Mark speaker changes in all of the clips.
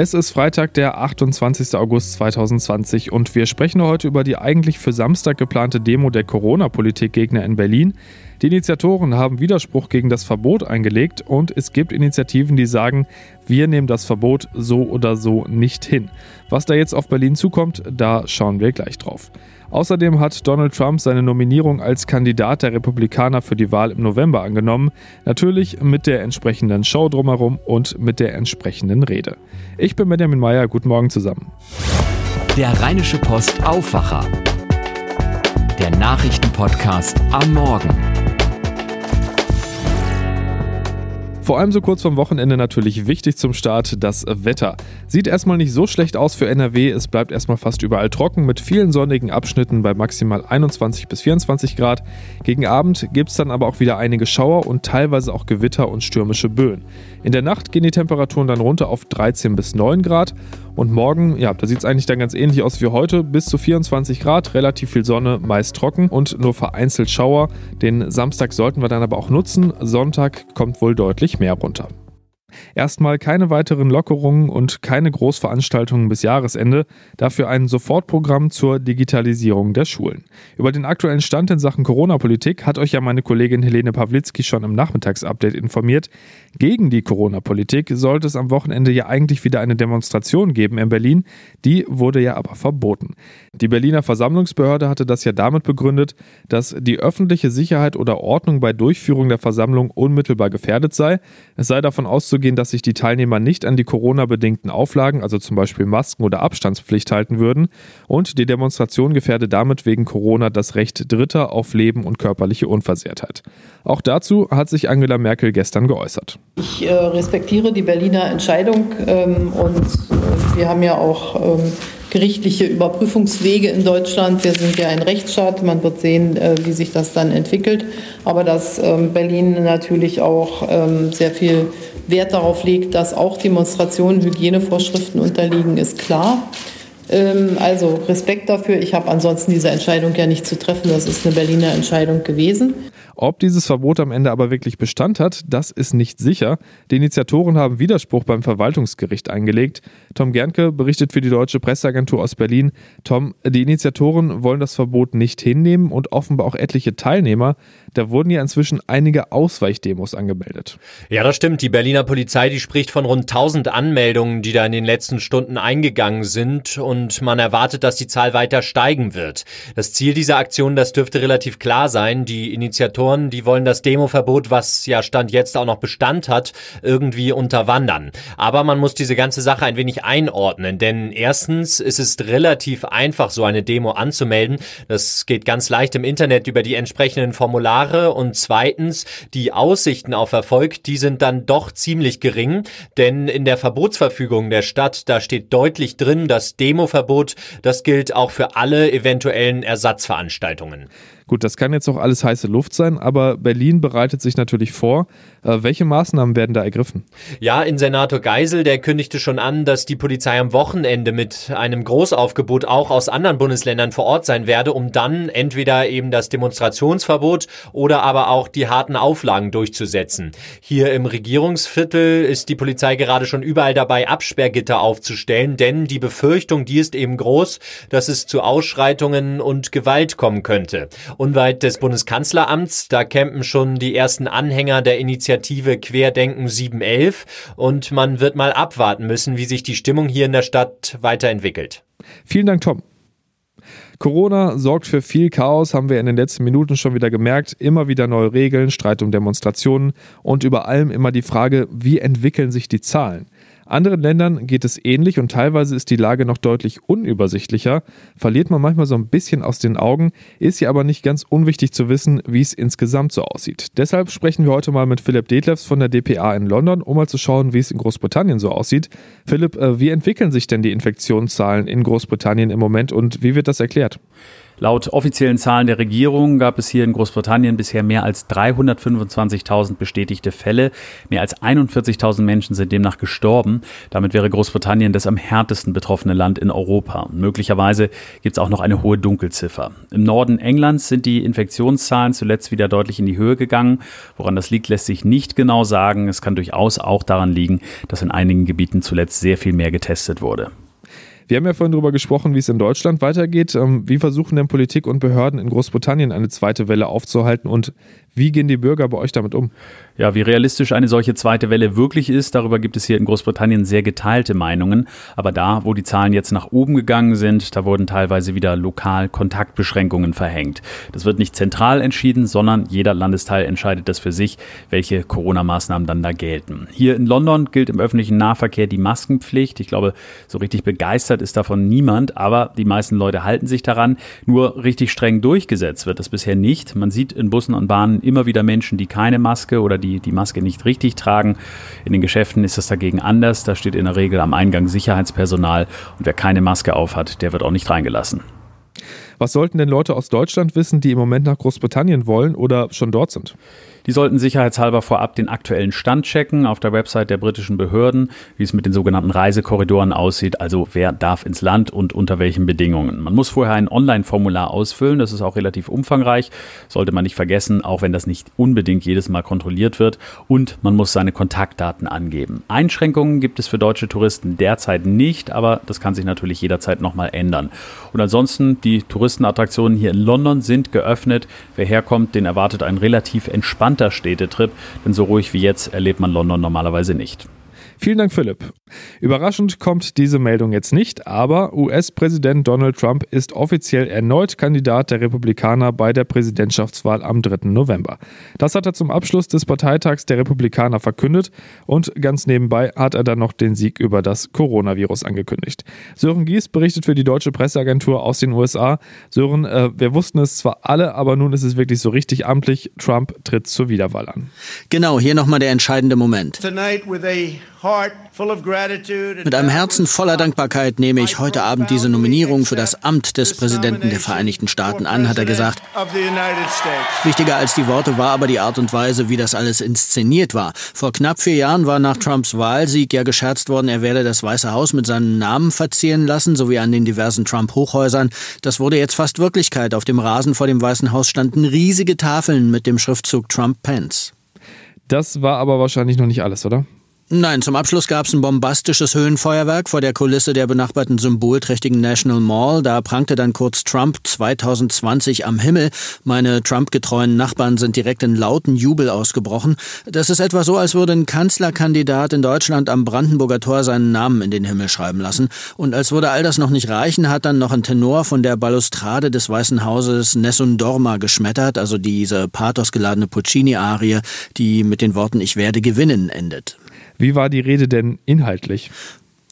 Speaker 1: Es ist Freitag, der 28. August 2020 und wir sprechen heute über die eigentlich für Samstag geplante Demo der Corona-Politikgegner in Berlin. Die Initiatoren haben Widerspruch gegen das Verbot eingelegt und es gibt Initiativen, die sagen, wir nehmen das Verbot so oder so nicht hin. Was da jetzt auf Berlin zukommt, da schauen wir gleich drauf. Außerdem hat Donald Trump seine Nominierung als Kandidat der Republikaner für die Wahl im November angenommen, natürlich mit der entsprechenden Show drumherum und mit der entsprechenden Rede. Ich bin Benjamin Meyer, guten Morgen zusammen.
Speaker 2: Der Rheinische Post Aufwacher. Der Nachrichtenpodcast am Morgen.
Speaker 1: Vor allem so kurz vom Wochenende natürlich wichtig zum Start das Wetter. Sieht erstmal nicht so schlecht aus für NRW, es bleibt erstmal fast überall trocken mit vielen sonnigen Abschnitten bei maximal 21 bis 24 Grad. Gegen Abend gibt es dann aber auch wieder einige Schauer und teilweise auch Gewitter und stürmische Böen. In der Nacht gehen die Temperaturen dann runter auf 13 bis 9 Grad und morgen, ja, da sieht es eigentlich dann ganz ähnlich aus wie heute, bis zu 24 Grad, relativ viel Sonne, meist trocken und nur vereinzelt Schauer. Den Samstag sollten wir dann aber auch nutzen. Sonntag kommt wohl deutlich mehr runter. Erstmal keine weiteren Lockerungen und keine Großveranstaltungen bis Jahresende, dafür ein Sofortprogramm zur Digitalisierung der Schulen. Über den aktuellen Stand in Sachen Corona-Politik hat euch ja meine Kollegin Helene Pawlitzki schon im Nachmittagsupdate informiert. Gegen die Corona-Politik sollte es am Wochenende ja eigentlich wieder eine Demonstration geben in Berlin, die wurde ja aber verboten. Die Berliner Versammlungsbehörde hatte das ja damit begründet, dass die öffentliche Sicherheit oder Ordnung bei Durchführung der Versammlung unmittelbar gefährdet sei. Es sei davon auszugehen, dass sich die Teilnehmer nicht an die Corona-bedingten Auflagen, also zum Beispiel Masken oder Abstandspflicht halten würden. Und die Demonstration gefährde damit wegen Corona das Recht Dritter auf Leben und körperliche Unversehrtheit. Auch dazu hat sich Angela Merkel gestern geäußert.
Speaker 3: Ich äh, respektiere die Berliner Entscheidung ähm, und äh, wir haben ja auch ähm, gerichtliche Überprüfungswege in Deutschland. Wir sind ja ein Rechtsstaat. Man wird sehen, äh, wie sich das dann entwickelt. Aber dass ähm, Berlin natürlich auch ähm, sehr viel Wert darauf legt, dass auch Demonstrationen Hygienevorschriften unterliegen, ist klar. Ähm, also Respekt dafür. Ich habe ansonsten diese Entscheidung ja nicht zu treffen. Das ist eine Berliner Entscheidung gewesen.
Speaker 1: Ob dieses Verbot am Ende aber wirklich Bestand hat, das ist nicht sicher. Die Initiatoren haben Widerspruch beim Verwaltungsgericht eingelegt. Tom Gernke berichtet für die Deutsche Presseagentur aus Berlin. Tom, die Initiatoren wollen das Verbot nicht hinnehmen und offenbar auch etliche Teilnehmer. Da wurden ja inzwischen einige Ausweichdemos angemeldet.
Speaker 4: Ja, das stimmt. Die Berliner Polizei, die spricht von rund 1000 Anmeldungen, die da in den letzten Stunden eingegangen sind und man erwartet, dass die Zahl weiter steigen wird. Das Ziel dieser Aktion, das dürfte relativ klar sein. Die Initiatoren die wollen das Demoverbot, was ja Stand jetzt auch noch Bestand hat, irgendwie unterwandern. Aber man muss diese ganze Sache ein wenig einordnen, denn erstens ist es relativ einfach, so eine Demo anzumelden. Das geht ganz leicht im Internet über die entsprechenden Formulare und zweitens, die Aussichten auf Erfolg, die sind dann doch ziemlich gering, denn in der Verbotsverfügung der Stadt, da steht deutlich drin, das Demoverbot, das gilt auch für alle eventuellen Ersatzveranstaltungen.
Speaker 1: Gut, das kann jetzt auch alles heiße Luft sein, aber Berlin bereitet sich natürlich vor. Äh, welche Maßnahmen werden da ergriffen?
Speaker 4: Ja, in Senator Geisel, der kündigte schon an, dass die Polizei am Wochenende mit einem Großaufgebot auch aus anderen Bundesländern vor Ort sein werde, um dann entweder eben das Demonstrationsverbot oder aber auch die harten Auflagen durchzusetzen. Hier im Regierungsviertel ist die Polizei gerade schon überall dabei, Absperrgitter aufzustellen, denn die Befürchtung, die ist eben groß, dass es zu Ausschreitungen und Gewalt kommen könnte. Unweit des Bundeskanzleramts, da campen schon die ersten Anhänger der Initiative Querdenken 711 und man wird mal abwarten müssen, wie sich die Stimmung hier in der Stadt weiterentwickelt.
Speaker 1: Vielen Dank, Tom. Corona sorgt für viel Chaos, haben wir in den letzten Minuten schon wieder gemerkt. Immer wieder neue Regeln, Streit um Demonstrationen und über allem immer die Frage, wie entwickeln sich die Zahlen? Anderen Ländern geht es ähnlich und teilweise ist die Lage noch deutlich unübersichtlicher, verliert man manchmal so ein bisschen aus den Augen, ist ja aber nicht ganz unwichtig zu wissen, wie es insgesamt so aussieht. Deshalb sprechen wir heute mal mit Philipp Detlefs von der DPA in London, um mal zu schauen, wie es in Großbritannien so aussieht. Philipp, äh, wie entwickeln sich denn die Infektionszahlen in Großbritannien im Moment und wie wird das erklärt?
Speaker 5: Laut offiziellen Zahlen der Regierung gab es hier in Großbritannien bisher mehr als 325.000 bestätigte Fälle. Mehr als 41.000 Menschen sind demnach gestorben. Damit wäre Großbritannien das am härtesten betroffene Land in Europa. Möglicherweise gibt es auch noch eine hohe Dunkelziffer. Im Norden Englands sind die Infektionszahlen zuletzt wieder deutlich in die Höhe gegangen. Woran das liegt, lässt sich nicht genau sagen. Es kann durchaus auch daran liegen, dass in einigen Gebieten zuletzt sehr viel mehr getestet wurde.
Speaker 1: Wir haben ja vorhin darüber gesprochen, wie es in Deutschland weitergeht. Ähm, wie versuchen denn Politik und Behörden in Großbritannien eine zweite Welle aufzuhalten und wie gehen die Bürger bei euch damit um?
Speaker 5: Ja, wie realistisch eine solche zweite Welle wirklich ist, darüber gibt es hier in Großbritannien sehr geteilte Meinungen. Aber da, wo die Zahlen jetzt nach oben gegangen sind, da wurden teilweise wieder lokal Kontaktbeschränkungen verhängt. Das wird nicht zentral entschieden, sondern jeder Landesteil entscheidet das für sich, welche Corona-Maßnahmen dann da gelten. Hier in London gilt im öffentlichen Nahverkehr die Maskenpflicht. Ich glaube, so richtig begeistert ist davon niemand, aber die meisten Leute halten sich daran. Nur richtig streng durchgesetzt wird das bisher nicht. Man sieht in Bussen und Bahnen immer wieder Menschen, die keine Maske oder die die Maske nicht richtig tragen. In den Geschäften ist das dagegen anders. Da steht in der Regel am Eingang Sicherheitspersonal und wer keine Maske aufhat, der wird auch nicht reingelassen.
Speaker 1: Was sollten denn Leute aus Deutschland wissen, die im Moment nach Großbritannien wollen oder schon dort sind?
Speaker 5: Die sollten sicherheitshalber vorab den aktuellen Stand checken auf der Website der britischen Behörden, wie es mit den sogenannten Reisekorridoren aussieht, also wer darf ins Land und unter welchen Bedingungen. Man muss vorher ein Online-Formular ausfüllen, das ist auch relativ umfangreich, sollte man nicht vergessen, auch wenn das nicht unbedingt jedes Mal kontrolliert wird. Und man muss seine Kontaktdaten angeben. Einschränkungen gibt es für deutsche Touristen derzeit nicht, aber das kann sich natürlich jederzeit nochmal ändern. Und ansonsten, die Touristenattraktionen hier in London sind geöffnet. Wer herkommt, den erwartet ein relativ entspannter entspannter Städtetrip, denn so ruhig wie jetzt erlebt man London normalerweise nicht.
Speaker 1: Vielen Dank, Philipp. Überraschend kommt diese Meldung jetzt nicht, aber US-Präsident Donald Trump ist offiziell erneut Kandidat der Republikaner bei der Präsidentschaftswahl am 3. November. Das hat er zum Abschluss des Parteitags der Republikaner verkündet und ganz nebenbei hat er dann noch den Sieg über das Coronavirus angekündigt. Sören Gies berichtet für die deutsche Presseagentur aus den USA. Sören, äh, wir wussten es zwar alle, aber nun ist es wirklich so richtig amtlich. Trump tritt zur Wiederwahl an.
Speaker 6: Genau, hier nochmal der entscheidende Moment. Tonight with a mit einem Herzen voller Dankbarkeit nehme ich heute Abend diese Nominierung für das Amt des Präsidenten der Vereinigten Staaten an, hat er gesagt. Wichtiger als die Worte war aber die Art und Weise, wie das alles inszeniert war. Vor knapp vier Jahren war nach Trumps Wahlsieg ja gescherzt worden, er werde das Weiße Haus mit seinem Namen verzieren lassen, sowie an den diversen Trump-Hochhäusern. Das wurde jetzt fast Wirklichkeit. Auf dem Rasen vor dem Weißen Haus standen riesige Tafeln mit dem Schriftzug Trump-Pence.
Speaker 1: Das war aber wahrscheinlich noch nicht alles, oder?
Speaker 6: Nein, zum Abschluss gab es ein bombastisches Höhenfeuerwerk vor der Kulisse der benachbarten symbolträchtigen National Mall. Da prangte dann kurz Trump 2020 am Himmel. Meine Trump-getreuen Nachbarn sind direkt in lauten Jubel ausgebrochen. Das ist etwa so, als würde ein Kanzlerkandidat in Deutschland am Brandenburger Tor seinen Namen in den Himmel schreiben lassen. Und als würde all das noch nicht reichen, hat dann noch ein Tenor von der Balustrade des Weißen Hauses Nessun Dorma geschmettert, also diese pathosgeladene Puccini-Arie, die mit den Worten Ich werde gewinnen endet.
Speaker 1: Wie war die Rede denn inhaltlich?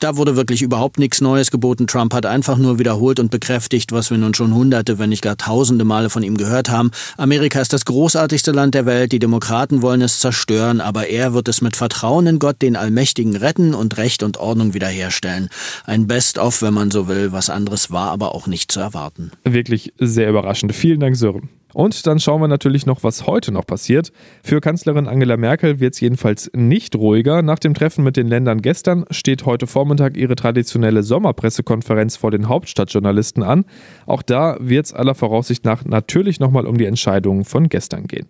Speaker 6: Da wurde wirklich überhaupt nichts Neues geboten. Trump hat einfach nur wiederholt und bekräftigt, was wir nun schon hunderte, wenn nicht gar tausende Male von ihm gehört haben. Amerika ist das großartigste Land der Welt, die Demokraten wollen es zerstören, aber er wird es mit Vertrauen in Gott, den Allmächtigen, retten und Recht und Ordnung wiederherstellen. Ein Best-of, wenn man so will, was anderes war aber auch nicht zu erwarten.
Speaker 1: Wirklich sehr überraschend. Vielen Dank, Sören. Und dann schauen wir natürlich noch, was heute noch passiert. Für Kanzlerin Angela Merkel wird es jedenfalls nicht ruhiger. Nach dem Treffen mit den Ländern gestern steht heute Vormittag ihre traditionelle Sommerpressekonferenz vor den Hauptstadtjournalisten an. Auch da wird es aller Voraussicht nach natürlich nochmal um die Entscheidungen von gestern gehen.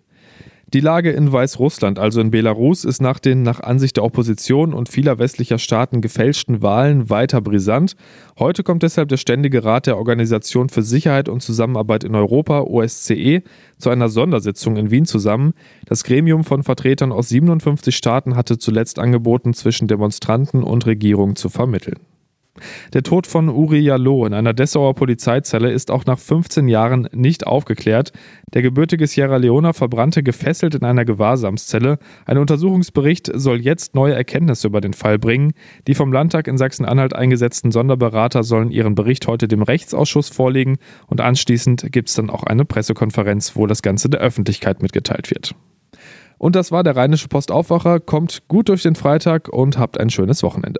Speaker 1: Die Lage in Weißrussland, also in Belarus, ist nach den nach Ansicht der Opposition und vieler westlicher Staaten gefälschten Wahlen weiter brisant. Heute kommt deshalb der Ständige Rat der Organisation für Sicherheit und Zusammenarbeit in Europa, OSCE, zu einer Sondersitzung in Wien zusammen. Das Gremium von Vertretern aus 57 Staaten hatte zuletzt angeboten, zwischen Demonstranten und Regierung zu vermitteln. Der Tod von Uri Jallo in einer Dessauer Polizeizelle ist auch nach 15 Jahren nicht aufgeklärt. Der gebürtige Sierra Leona verbrannte gefesselt in einer Gewahrsamszelle. Ein Untersuchungsbericht soll jetzt neue Erkenntnisse über den Fall bringen. Die vom Landtag in Sachsen-Anhalt eingesetzten Sonderberater sollen ihren Bericht heute dem Rechtsausschuss vorlegen und anschließend gibt es dann auch eine Pressekonferenz, wo das Ganze der Öffentlichkeit mitgeteilt wird. Und das war der Rheinische Postaufwacher. Kommt gut durch den Freitag und habt ein schönes Wochenende.